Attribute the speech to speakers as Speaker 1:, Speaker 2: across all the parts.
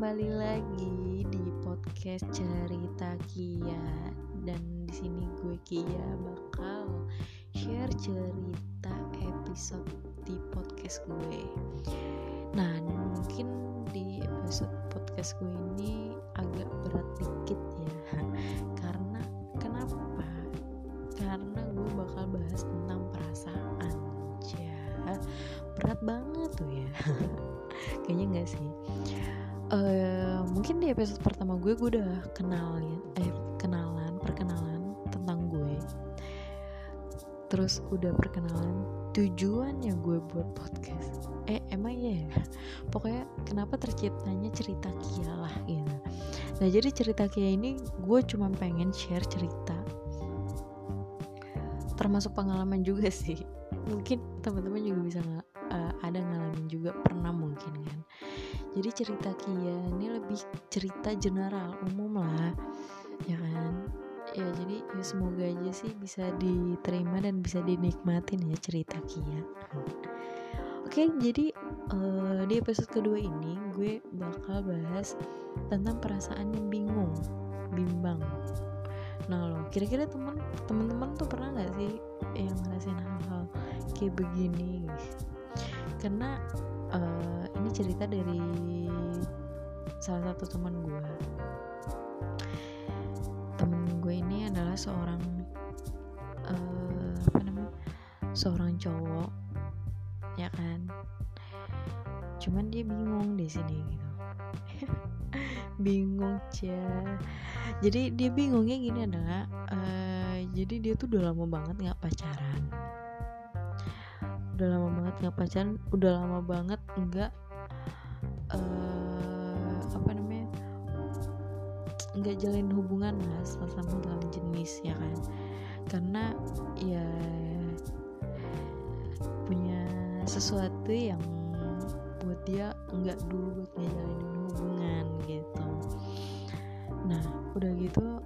Speaker 1: kembali lagi di podcast cerita Kia. Dan di sini gue Kia bakal share cerita episode di podcast gue. Nah mungkin di episode podcast gue ini agak berat dikit ya. Karena kenapa? Karena gue bakal bahas tentang perasaan. Ya berat banget tuh ya. Kayaknya enggak sih uh, mungkin di episode pertama gue gue udah kenalin eh kenalan perkenalan tentang gue. Terus udah perkenalan tujuannya gue buat podcast. Eh emang iya ya? Pokoknya kenapa terciptanya cerita Kia lah gitu. Nah jadi cerita Kia ini gue cuma pengen share cerita. Termasuk pengalaman juga sih. Mungkin teman-teman juga bisa uh, ada ngalamin juga pernah mungkin kan jadi cerita Kia ini lebih cerita general umum lah ya kan ya jadi ya semoga aja sih bisa diterima dan bisa dinikmatin ya cerita Kia Oke, jadi uh, di episode kedua ini gue bakal bahas tentang perasaan yang bingung, bimbang. Nah lo, kira-kira teman teman-teman tuh pernah nggak sih yang ngerasain hal-hal kayak begini? Karena uh, ini cerita dari salah satu teman gue. Temen gue ini adalah seorang uh, apa namanya, seorang cowok, ya kan? Cuman dia bingung di sini gitu. bingung cia jadi dia bingungnya gini adalah uh, jadi dia tuh udah lama banget nggak pacaran udah lama banget nggak pacaran udah lama banget nggak uh, apa namanya nggak jalin hubungan lah sama dalam jenis ya kan? Karena ya punya sesuatu yang buat dia nggak dulu buat ngejalanin hubungan gitu. Nah udah gitu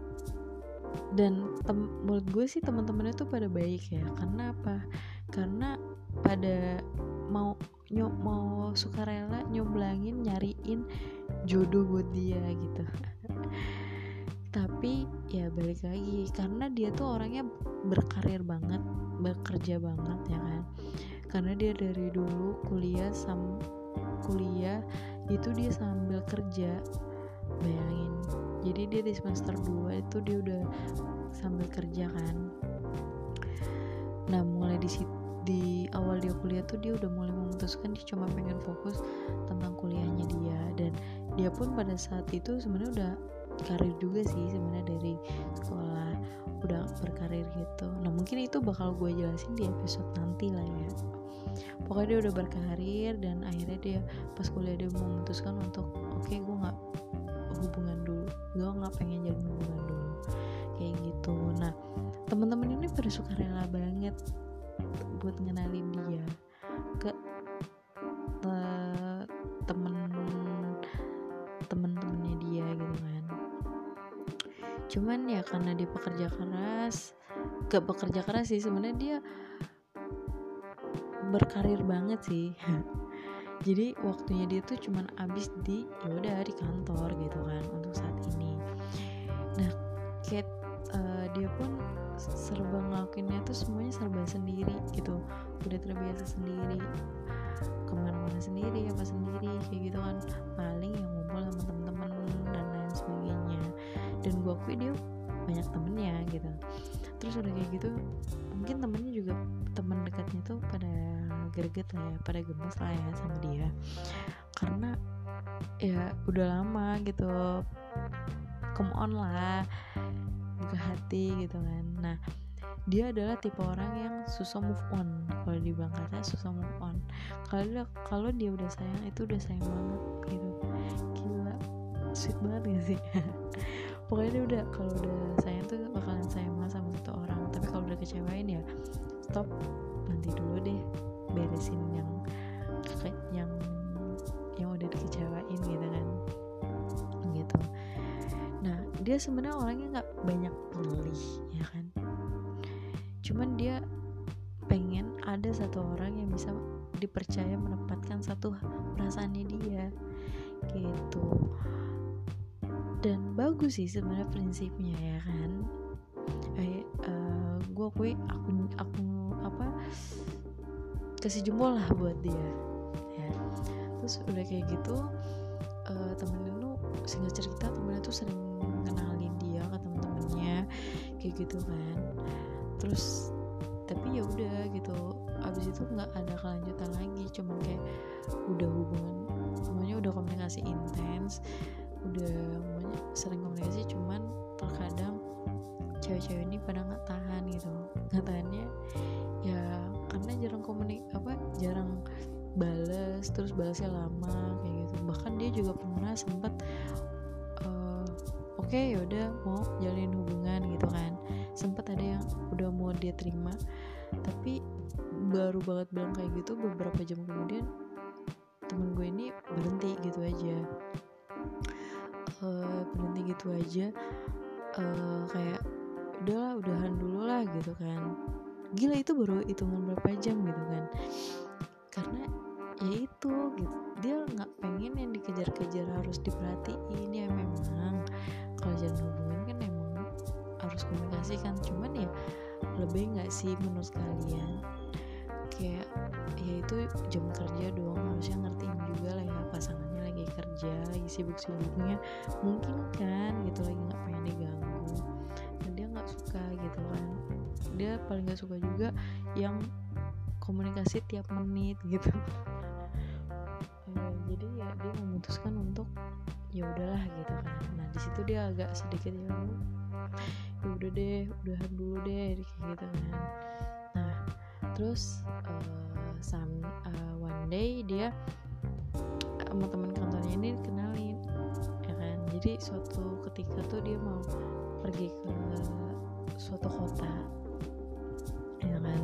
Speaker 1: dan tem menurut gue sih teman-temannya tuh pada baik ya. Karena apa? Karena pada mau nyok mau sukarela nyoblangin nyariin jodoh buat dia gitu. Tapi ya balik lagi karena dia tuh orangnya berkarir banget bekerja banget ya kan? Karena dia dari dulu kuliah sam kuliah itu dia sambil kerja bayangin. Jadi dia di semester 2 itu dia udah sambil kerja kan. Nah mulai di situ di awal dia kuliah tuh dia udah mulai memutuskan dia cuma pengen fokus tentang kuliahnya dia. Dan dia pun pada saat itu sebenarnya udah karir juga sih sebenarnya dari sekolah udah berkarir gitu. Nah mungkin itu bakal gue jelasin di episode nanti lah ya. Pokoknya dia udah berkarir dan akhirnya dia pas kuliah dia memutuskan untuk oke okay, gue nggak hubungan dulu. Gue nggak pengen jadi hubungan dulu. Kayak gitu. Nah teman-teman ini pada suka rela banget buat ngenalin dia ke uh, temen temen-temennya dia gitu kan. Cuman ya karena dia pekerja keras gak bekerja keras sih sebenarnya dia berkarir banget sih. Jadi waktunya dia tuh cuman abis di yaudah di kantor gitu kan untuk terbiasa sendiri. Ke mana-mana sendiri apa sendiri kayak gitu kan. Paling yang ngumpul sama temen-temen dan lain sebagainya. Dan gue akui dia banyak temennya gitu. Terus udah kayak gitu mungkin temennya juga teman dekatnya tuh pada greget lah ya pada gemes lah ya sama dia. Karena ya udah lama gitu. Come on lah buka hati gitu kan. Nah dia adalah tipe orang yang susah move on. Kalau dibilang kata susah move on. Kalau kalau dia udah sayang itu udah sayang banget gitu. Gila sweet banget gak sih? Pokoknya dia udah kalau udah sayang tuh bakalan sayang banget sama satu orang. Tapi kalau udah kecewain ya stop. Nanti dulu deh beresin yang yang yang udah dikecewain gitu kan. Gitu. Nah dia sebenarnya orangnya nggak banyak pilih ya kan cuman dia pengen ada satu orang yang bisa dipercaya menempatkan satu perasaannya dia gitu. Dan bagus sih sebenarnya prinsipnya ya kan? Eh uh, gue akui aku aku apa kasih jempol lah buat dia ya. Terus udah kayak gitu uh, temennya lu singkat cerita temennya tuh sering kenalin dia ke temen-temennya kayak gitu kan terus tapi ya udah gitu. Abis itu nggak ada kelanjutan lagi cuman kayak udah hubungan semuanya udah komunikasi intens udah semuanya sering komunikasi cuman terkadang cewek-cewek ini pada nggak tahan gitu. Nggak tahannya ya karena jarang komunik apa jarang balas terus balasnya lama kayak gitu. Bahkan dia juga pernah sempat uh, oke okay, yaudah mau jalin hubungan gitu kan sempat ada yang udah mau dia terima. Tapi baru banget bilang kayak gitu beberapa jam kemudian temen gue ini berhenti gitu aja. Uh, berhenti gitu aja. Uh, kayak udahlah udahan dulu lah gitu kan. Gila itu baru hitungan berapa jam gitu kan. Karena ya itu gitu. Dia nggak pengen yang dikejar-kejar harus diperhatiin ya memang. Kalau emang harus komunikasi kan cuman ya lebih nggak sih menurut kalian? Kayak ya itu jam kerja doang harusnya ngertiin juga lah ya pasangannya lagi kerja lagi sibuk-sibuknya. Mungkin kan gitu lagi nggak pengen diganggu. Dan dia nggak suka gitu kan. Dia paling nggak suka juga yang komunikasi tiap menit gitu. Jadi ya dia memutuskan untuk ya udahlah gitu kan. Nah di situ dia agak sedikit ya ya udah deh udahan dulu deh kayak gitu kan. Nah terus uh, some uh, one day dia sama teman kantornya ini kenalin ya kan. Jadi suatu ketika tuh dia mau pergi ke suatu kota ya kan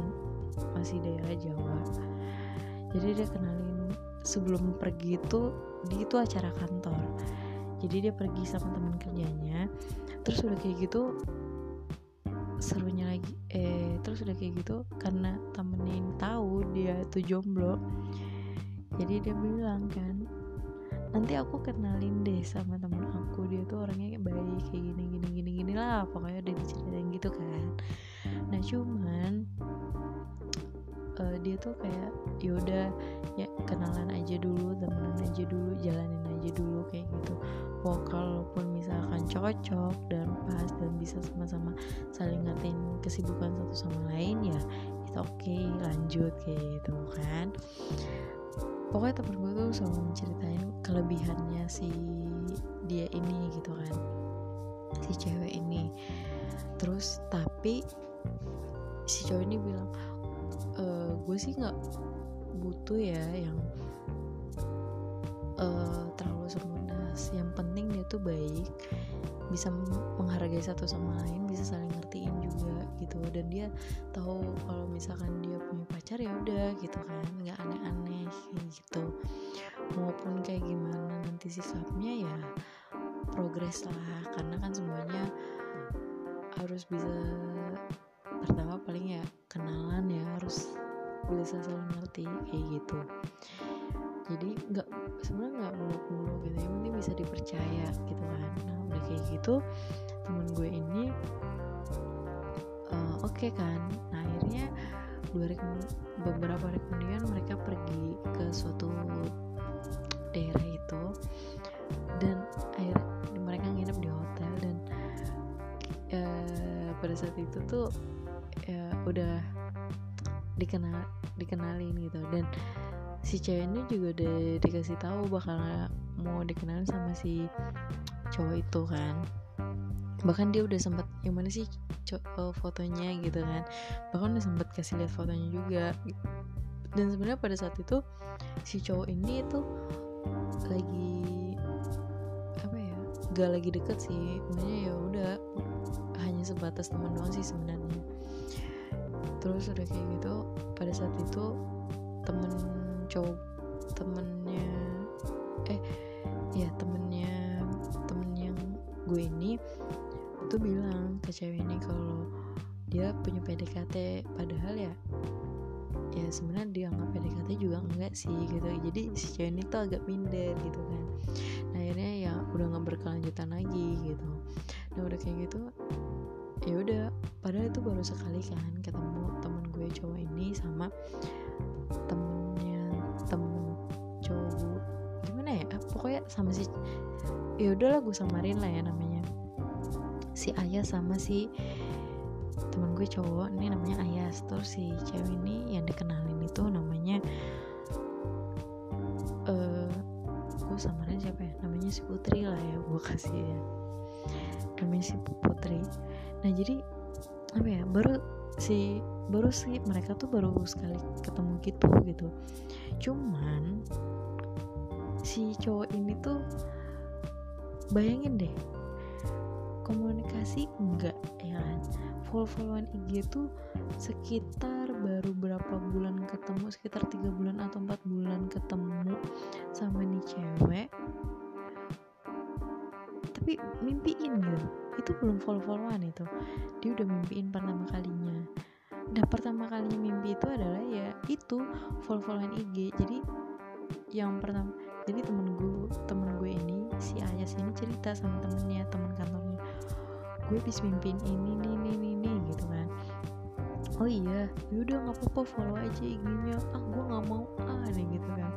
Speaker 1: masih daerah Jawa. Jadi dia kenalin sebelum pergi itu di itu acara kantor. Jadi dia pergi sama teman kerjanya. Terus udah kayak gitu serunya lagi eh terus udah kayak gitu karena temennya ini tahu dia tuh jomblo jadi dia bilang kan nanti aku kenalin deh sama temen aku dia tuh orangnya baik kayak gini gini gini gini lah pokoknya udah diceritain gitu kan. Nah cuman uh, dia tuh kayak yaudah ya kenalan aja dulu temenan aja dulu jalanin aja dulu kayak gitu. Oh kalaupun misalkan cocok dan pas dan bisa sama-sama saling ngertiin kesibukan satu sama lain ya itu oke okay, lanjut kayak gitu kan. Pokoknya temen gue tuh selalu menceritain kelebihannya si dia ini gitu kan si cewek ini. Terus tapi si cowok ini bilang gue sih nggak butuh ya yang uh, terlalu sempurna yang penting dia tuh baik bisa menghargai satu sama lain bisa saling ngertiin juga gitu. Dan dia tahu kalau misalkan dia punya pacar ya udah gitu kan nggak aneh-aneh gitu. Maupun kayak gimana nanti sikapnya ya progres lah karena kan semuanya harus bisa pertama paling ya kenalan ya harus bisa saling ngerti kayak gitu. Jadi nggak sebenarnya nggak muluk-muluk gitu yang penting bisa dipercaya gitu kan. Nah udah kayak gitu temen gue ini uh, oke okay kan. Nah akhirnya dua beberapa hari kemudian mereka pergi ke suatu daerah itu. Dan akhirnya mereka nginep di hotel dan uh, pada saat itu tuh uh, udah dikenal dikenalin gitu. Dan si cewek ini juga udah dikasih tahu bakal mau dikenalin sama si cowok itu kan. Bahkan dia udah sempet yang mana sih uh, fotonya gitu kan. Bahkan udah sempet kasih lihat fotonya juga. Dan sebenarnya pada saat itu si cowok ini itu lagi apa ya gak lagi deket sih. Makanya ya udah hanya sebatas teman doang sih sebenarnya terus udah kayak gitu pada saat itu temen cowok temennya eh ya temennya temen yang gue ini tuh bilang ke cewek ini kalau dia punya PDKT padahal ya ya sebenarnya dia nggak PDKT juga enggak sih gitu. Jadi si cewek ini tuh agak minder gitu kan. Nah akhirnya ya udah nggak berkelanjutan lagi gitu. Nah udah kayak gitu ya udah padahal itu baru sekali kan ketemu temen gue cowok ini sama temennya temen cowok. Gimana ya? Pokoknya sama si ya udahlah gue samarin lah ya namanya. Si ayah sama si teman gue cowok ini namanya Ayas. Terus si cewek ini yang dikenalin itu namanya eh uh, gue samarin siapa ya? Namanya si Putri lah ya gue kasih ya. Namanya si Putri nah jadi apa ya baru si baru sih mereka tuh baru sekali ketemu gitu gitu. Cuman si cowok ini tuh bayangin deh komunikasi enggak ya kan? Follow-followan IG tuh sekitar baru berapa bulan ketemu sekitar tiga bulan atau empat bulan ketemu sama nih cewek tapi mimpiin gitu. Itu belum follow-followan itu. Dia udah mimpiin pertama kalinya. Nah pertama kalinya mimpi itu adalah ya itu follow-followan IG jadi yang pertama jadi temen gue temen gue ini si Ayas ini cerita sama temennya teman kantornya. Gue habis mimpin ini nih nih nih nih gitu kan. Oh iya yaudah nggak apa-apa follow aja IG-nya ah gue nggak mau ah nih gitu kan.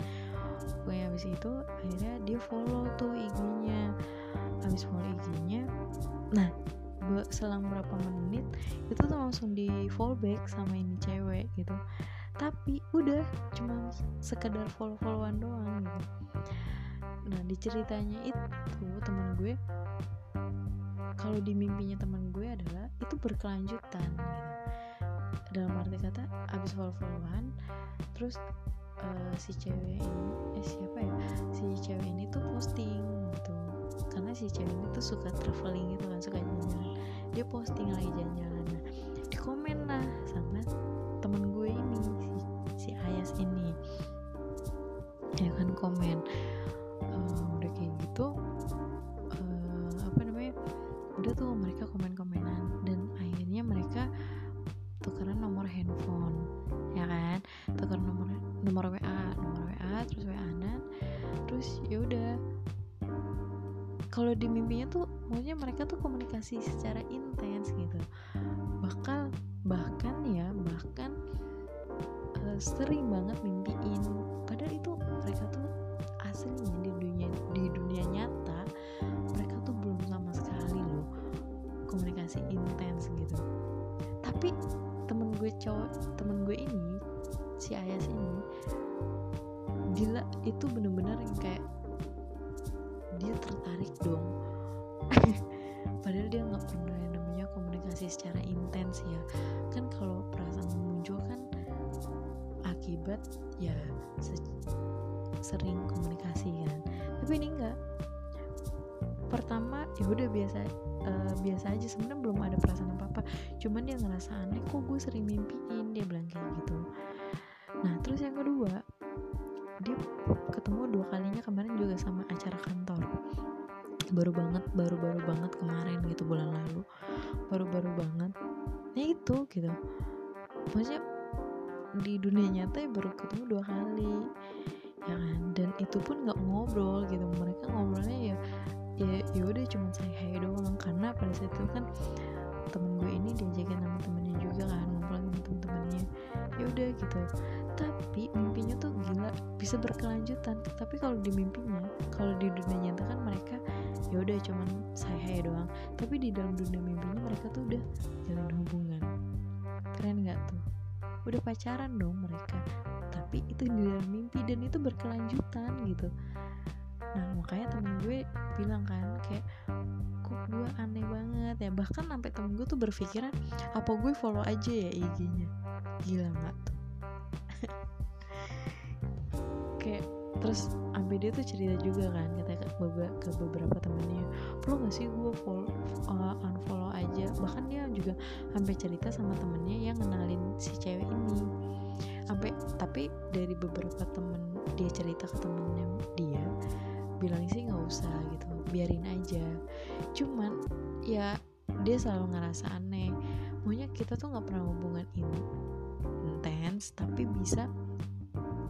Speaker 1: Gue habis itu akhirnya dia follow tuh IG-nya habis follow IG-nya nah. selang berapa menit itu tuh langsung di fallback sama ini cewek gitu. Tapi udah cuma sekedar follow followan doang gitu. Nah di ceritanya itu teman gue kalau di mimpinya teman gue adalah itu berkelanjutan gitu. Dalam arti kata abis follow followan terus uh, si cewek ini eh siapa ya? Si cewek ini tuh posting gitu karena si cewek ini tuh suka traveling gitu kan suka jalan-jalan. Dia posting lagi jalan-jalan. Nah di komen lah sama temen gue ini si, si Ayas ini. Ya kan komen uh, udah kayak gitu uh, apa namanya udah tuh mereka komen-komenan komunikasi secara intens gitu intens ya kan kalau perasaan muncul kan akibat ya se sering komunikasi kan. Tapi ini enggak. Pertama ya udah biasa uh, biasa aja. Sebenarnya belum ada perasaan apa apa cuman dia ngerasa aneh kok gue sering mimpiin? Dia bilang kayak gitu. Nah terus yang kedua dia ketemu dua kalinya kemarin juga sama acara kantor baru banget baru-baru banget kemarin gitu bulan lalu. Baru-baru banget. Ya itu gitu. Maksudnya di dunia nyata ya baru ketemu dua kali ya kan? Dan itu pun nggak ngobrol gitu. Mereka ngobrolnya ya ya ya udah cuma saya hai doang. Karena pada saat itu kan temen gue ini diajakin sama temennya juga kan ngobrol sama temen-temennya. Ya udah gitu. Tapi mimpinya tuh gila bisa berkelanjutan. Tapi kalau di mimpinya kalau di dunia nyata kan mereka ya udah cuman saya hai doang. Tapi di dalam dunia mimpinya mereka tuh udah jalan hubungan. Keren nggak tuh? Udah pacaran dong mereka. Tapi itu di dalam mimpi dan itu berkelanjutan gitu. Nah makanya temen gue bilang kan kayak kok gue aneh banget ya. Bahkan sampai temen gue tuh berpikiran apa gue follow aja ya IG-nya gila nggak tuh? Kayak terus sampai dia tuh cerita juga kan kata ke, beberapa, ke beberapa temennya. Perlu gak sih gue follow uh, unfollow aja? Bahkan dia juga sampai cerita sama temennya yang kenalin si cewek ini. Sampai tapi dari beberapa temen dia cerita ke temennya dia bilang sih nggak usah gitu biarin aja. Cuman ya dia selalu ngerasa aneh. Pokoknya kita tuh nggak pernah hubungan ini intens tapi bisa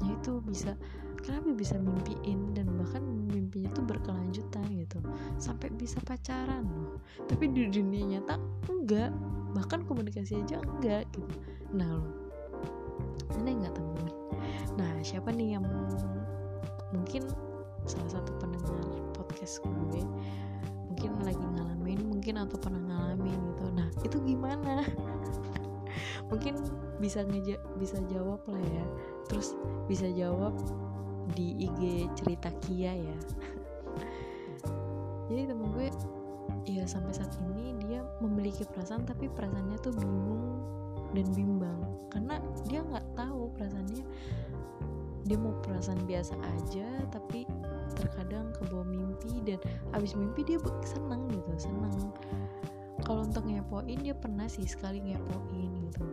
Speaker 1: ya itu bisa kenapa bisa mimpiin dan bahkan mimpinya tuh berkelanjutan gitu. Sampai bisa pacaran loh. Tapi di dunia nyata enggak. Bahkan komunikasi aja enggak gitu. Nah lo aneh nggak teman nah siapa nih yang mungkin salah satu pendengar podcast gue mungkin lagi ngalamin mungkin atau pernah ngalamin gitu. Nah itu gimana? Mungkin bisa ngeja bisa jawab lah ya. Terus bisa jawab di IG cerita Kia ya. Jadi temen gue ya sampai saat ini dia memiliki perasaan tapi perasaannya tuh bingung dan bimbang. Karena dia nggak tahu perasaannya. Dia mau perasaan biasa aja tapi terkadang kebawa mimpi. Dan abis mimpi dia seneng gitu seneng. Kalau untuk ngepoin dia pernah sih sekali ngepoin gitu.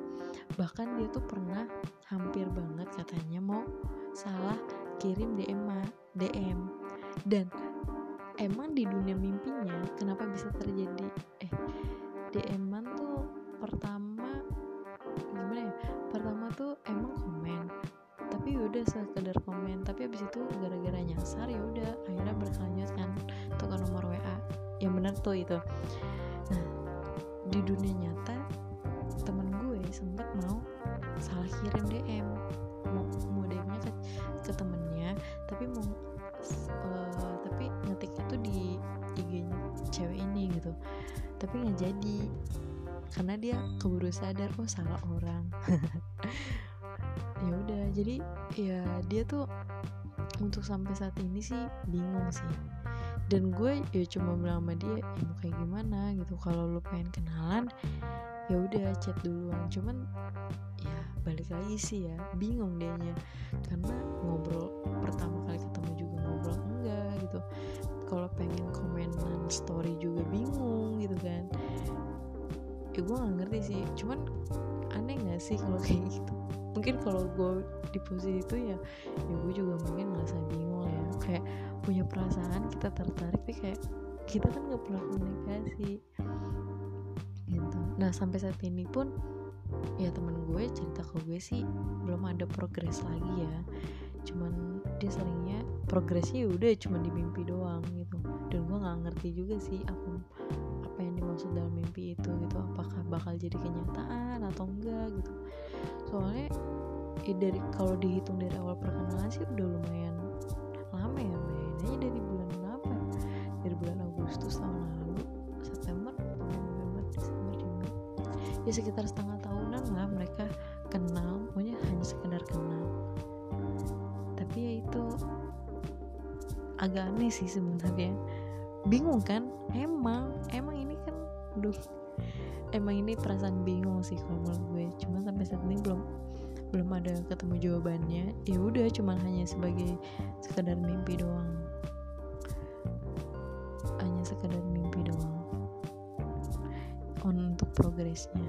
Speaker 1: Bahkan dia tuh pernah hampir banget katanya mau salah kirim DM DM dan emang di dunia mimpinya kenapa bisa terjadi? Eh DM-an tuh pertama gimana ya? Pertama tuh emang komen. Tapi udah sekedar komen. Tapi abis itu gara-gara nyasar ya udah akhirnya berkelanjut kan ke nomor WA yang benar tuh itu. Nah di dunia nyata temen gue sempet mau salah kirim DM tapi nggak jadi. Karena dia keburu sadar oh salah orang. Ya udah jadi ya dia tuh untuk sampai saat ini sih bingung sih. Dan gue ya cuma bilang sama dia ya mau kayak gimana gitu. Kalau lu pengen kenalan ya udah chat duluan. Cuman ya balik lagi sih ya bingung dianya. Karena ngobrol pertama kali ketemu juga ngobrol enggak gitu kalau pengen komenan story juga bingung gitu kan. Ya gue gak ngerti sih. Cuman aneh gak sih kalau kayak gitu? Mungkin kalau gue di posisi itu ya ya gue juga mungkin ngerasa bingung ya. Kayak punya perasaan kita tertarik tapi kayak kita kan nggak pernah komunikasi. Gitu. Nah sampai saat ini pun ya temen gue cerita ke gue sih belum ada progres lagi ya. Cuman dia seringnya progresnya ya udah cuma di mimpi doang gitu. Dan gue nggak ngerti juga sih apa apa yang dimaksud dalam mimpi itu gitu. Apakah bakal jadi kenyataan atau enggak gitu. Soalnya ya dari kalau dihitung dari awal perkenalan sih udah lumayan lama ya mainnya dari bulan apa dari bulan Agustus tahun lalu September November Desember Januari. Ya sekitar setengah agak aneh sih sebenarnya. Bingung kan? Emang emang ini kan duh. Emang ini perasaan bingung sih kalau menurut gue. Cuma sampai saat ini belum belum ada ketemu jawabannya. Ya udah cuma hanya sebagai sekedar mimpi doang. Hanya sekedar mimpi doang. Untuk progresnya.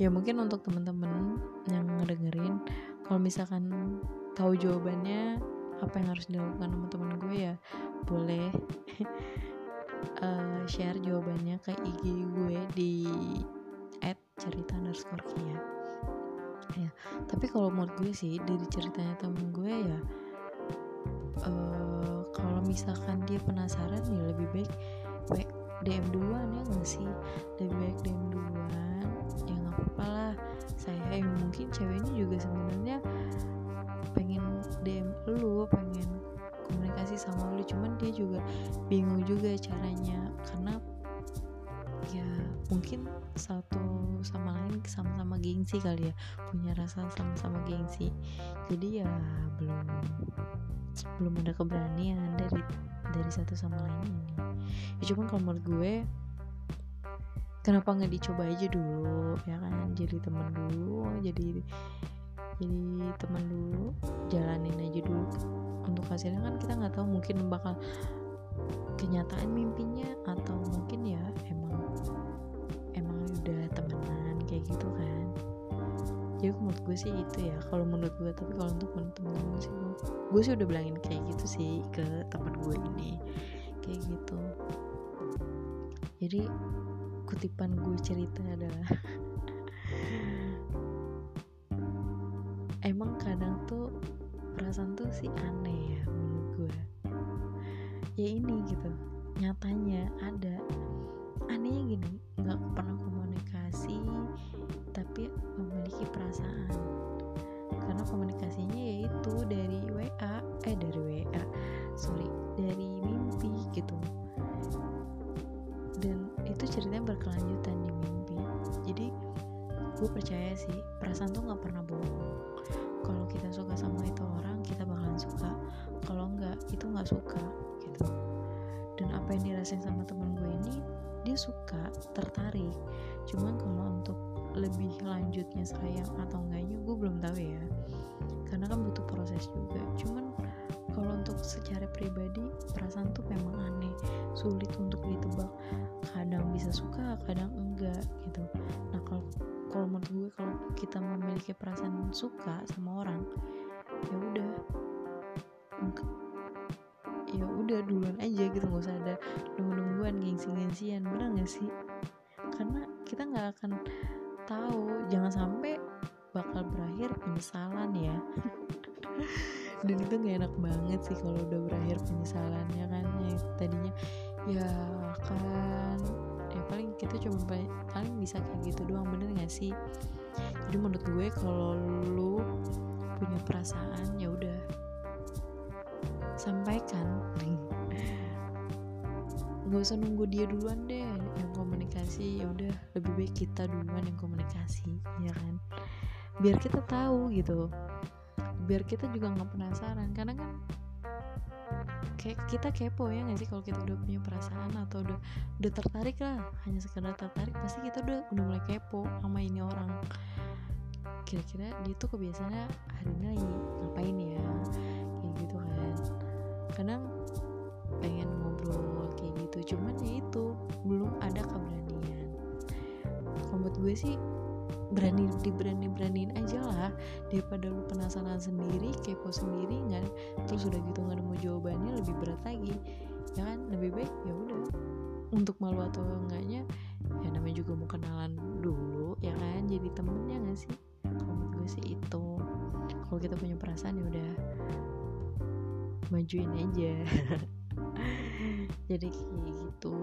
Speaker 1: Ya mungkin untuk teman-teman yang ngedengerin kalau misalkan tahu jawabannya apa yang harus dilakukan sama teman gue ya boleh uh, share jawabannya ke IG gue di at cerita underscore kia. Ya tapi kalau menurut gue sih dari ceritanya temen gue ya uh, kalau misalkan dia penasaran ya lebih baik DM duluan ya gak sih? Lebih baik DM duluan ya nggak apa-apa lah. Saya ya mungkin cewek juga caranya karena ya mungkin satu sama lain sama-sama gengsi kali ya punya rasa sama-sama gengsi. Jadi ya belum belum ada keberanian dari dari satu sama lain ini. Ya cuman kalau menurut gue kenapa nggak dicoba aja dulu ya kan? Jadi teman dulu jadi jadi teman dulu jalanin aja dulu. Untuk hasilnya kan kita nggak tahu mungkin bakal kenyataan mimpinya atau mungkin ya emang emang udah temenan kayak gitu kan? Jadi menurut gue sih itu ya. Kalau menurut gue tapi kalau untuk temen-temen sih gue sih udah bilangin kayak gitu sih ke teman gue ini. Kayak gitu. Jadi kutipan gue cerita adalah emang kadang tuh perasaan tuh sih aneh ya ya ini gitu. Nyatanya ada. Anehnya gini nggak pernah komunikasi tapi memiliki perasaan suka tertarik. Cuman kalau untuk lebih lanjutnya sayang atau enggaknya gue belum tahu ya. Karena kan butuh proses juga. Cuman kalau untuk secara pribadi perasaan tuh memang aneh sulit untuk ditebak. Kadang bisa suka kadang enggak gitu. Nah kalau kalau menurut gue kalau kita memiliki perasaan suka sama orang ya udah ya udah duluan aja gitu nggak usah ada nunggu-nungguan gengsi-gengsian bener gak sih? Karena kita nggak akan tahu jangan sampai bakal berakhir penyesalan ya. Dan itu gak enak banget sih kalau udah berakhir penyesalannya kan? Ya tadinya ya kan ya paling kita cuma paling bisa kayak gitu doang bener gak sih? Jadi menurut gue kalau lu punya perasaan ya udah sampaikan. Nggak usah nunggu dia duluan deh yang komunikasi. Ya udah lebih baik kita duluan yang komunikasi ya kan? Biar kita tahu gitu. Biar kita juga nggak penasaran. Karena kan kayak kita kepo ya nggak sih? Kalau kita udah punya perasaan atau udah udah tertarik lah. Hanya sekedar tertarik pasti kita udah udah mulai kepo sama ini orang. Kira-kira dia tuh kebiasaannya hari ini lagi ngapain ya kadang pengen ngobrol kayak gitu cuman ya itu belum ada keberanian. Kalau gue sih berani diberani beraniin aja lah. Daripada lu penasaran sendiri kepo sendiri nggak terus udah gitu nggak nemu jawabannya lebih berat lagi. Ya kan? Lebih baik ya udah. Untuk malu atau enggaknya ya namanya juga mau kenalan dulu ya kan? Jadi temennya nggak sih? Kalau gue sih itu. Kalau kita punya perasaan ya udah majuin aja. Jadi kayak gitu.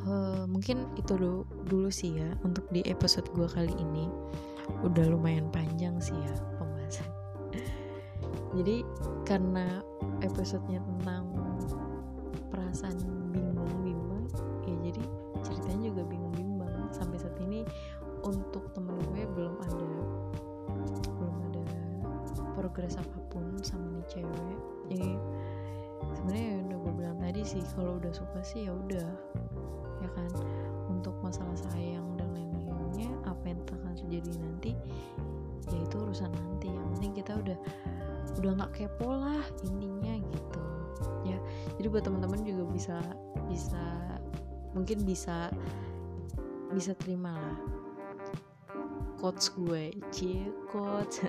Speaker 1: Uh, mungkin itu dulu, dulu sih ya untuk di episode gue kali ini. Udah lumayan panjang sih ya pembahasan. Jadi karena episodenya tentang perasaan udah suka sih ya udah ya kan? Untuk masalah sayang dan lain-lainnya apa yang akan terjadi nanti ya itu urusan nanti. Yang penting kita udah udah nggak kepo lah intinya gitu ya. Jadi buat teman-teman juga bisa bisa mungkin bisa bisa terima lah. Quotes gue cie quotes.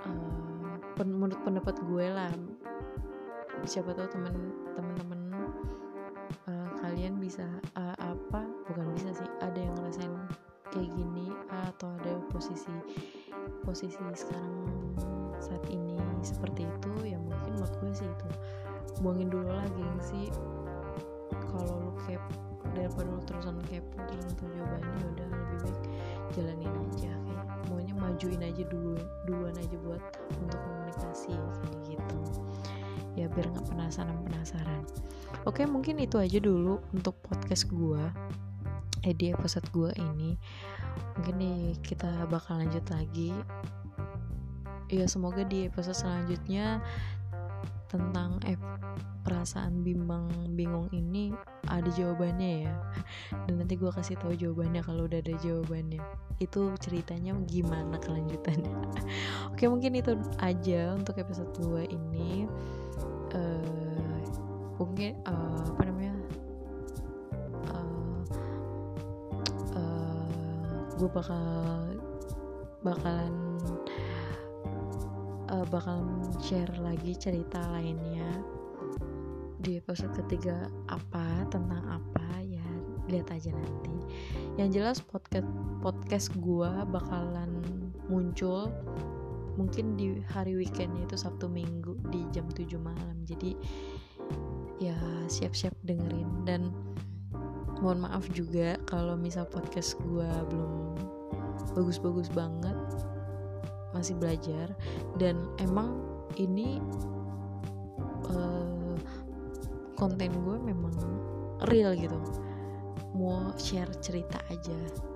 Speaker 1: Uh, menurut pendapat gue lah siapa tahu temen temen-temen uh, kalian bisa uh, apa bukan bisa sih ada yang ngerasain kayak gini atau ada posisi posisi sekarang saat ini seperti itu ya mungkin menurut gue sih itu. Buangin dulu lah gengsi kalau lu kepo daripada lu terusan kepo terus nggak jawabannya ya udah lebih baik jalanin aja kayak maunya majuin aja dulu duluan aja buat untuk komunikasi kayak gitu biar nggak penasaran penasaran oke mungkin itu aja dulu untuk podcast gue eh di episode gue ini. Mungkin nih kita bakal lanjut lagi. Ya semoga di episode selanjutnya tentang eh, perasaan bimbang bingung ini ada jawabannya ya. Dan nanti gue kasih tahu jawabannya kalau udah ada jawabannya. Itu ceritanya gimana kelanjutannya. Oke mungkin itu aja untuk episode 2 ini uh, mungkin uh, apa namanya uh, uh, gue bakal bakalan uh, bakalan share lagi cerita lainnya di episode ketiga apa tentang apa ya lihat aja nanti. Yang jelas podcast podcast gue bakalan muncul mungkin di hari weekendnya itu Sabtu Minggu di jam 7 malam. Jadi ya siap-siap dengerin. Dan mohon maaf juga kalau misal podcast gue belum bagus-bagus banget masih belajar. Dan emang ini uh, konten gue memang real gitu. Mau share cerita aja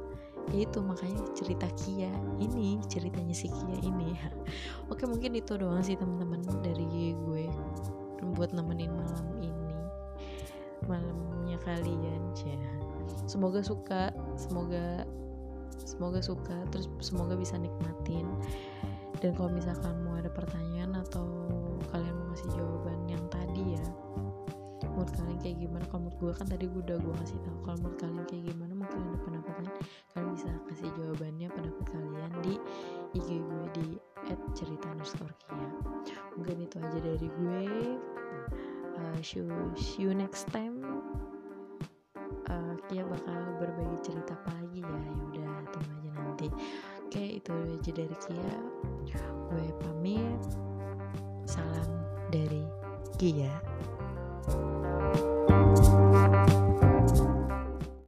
Speaker 1: itu makanya cerita Kia ini ceritanya si Kia ini. Oke mungkin itu doang sih teman-teman dari gue buat nemenin malam ini. Malamnya kalian ya semoga suka semoga semoga suka terus semoga bisa nikmatin. Dan kalau misalkan mau ada pertanyaan atau kalian mau ngasih jawaban yang tadi ya menurut kalian kayak gimana? Kalau menurut gue kan tadi gue udah gue kasih tahu kalau menurut kalian kayak gimana mungkin ada pendapatnya kalian bisa kasih jawabannya pendapat kalian di IG gue di cerita mungkin itu aja dari gue. Uh, see, you, see you next time. Uh, Kia bakal berbagi cerita apa lagi ya? Yaudah tunggu aja nanti. Oke itu aja dari Kia. Gue pamit. Salam dari Kia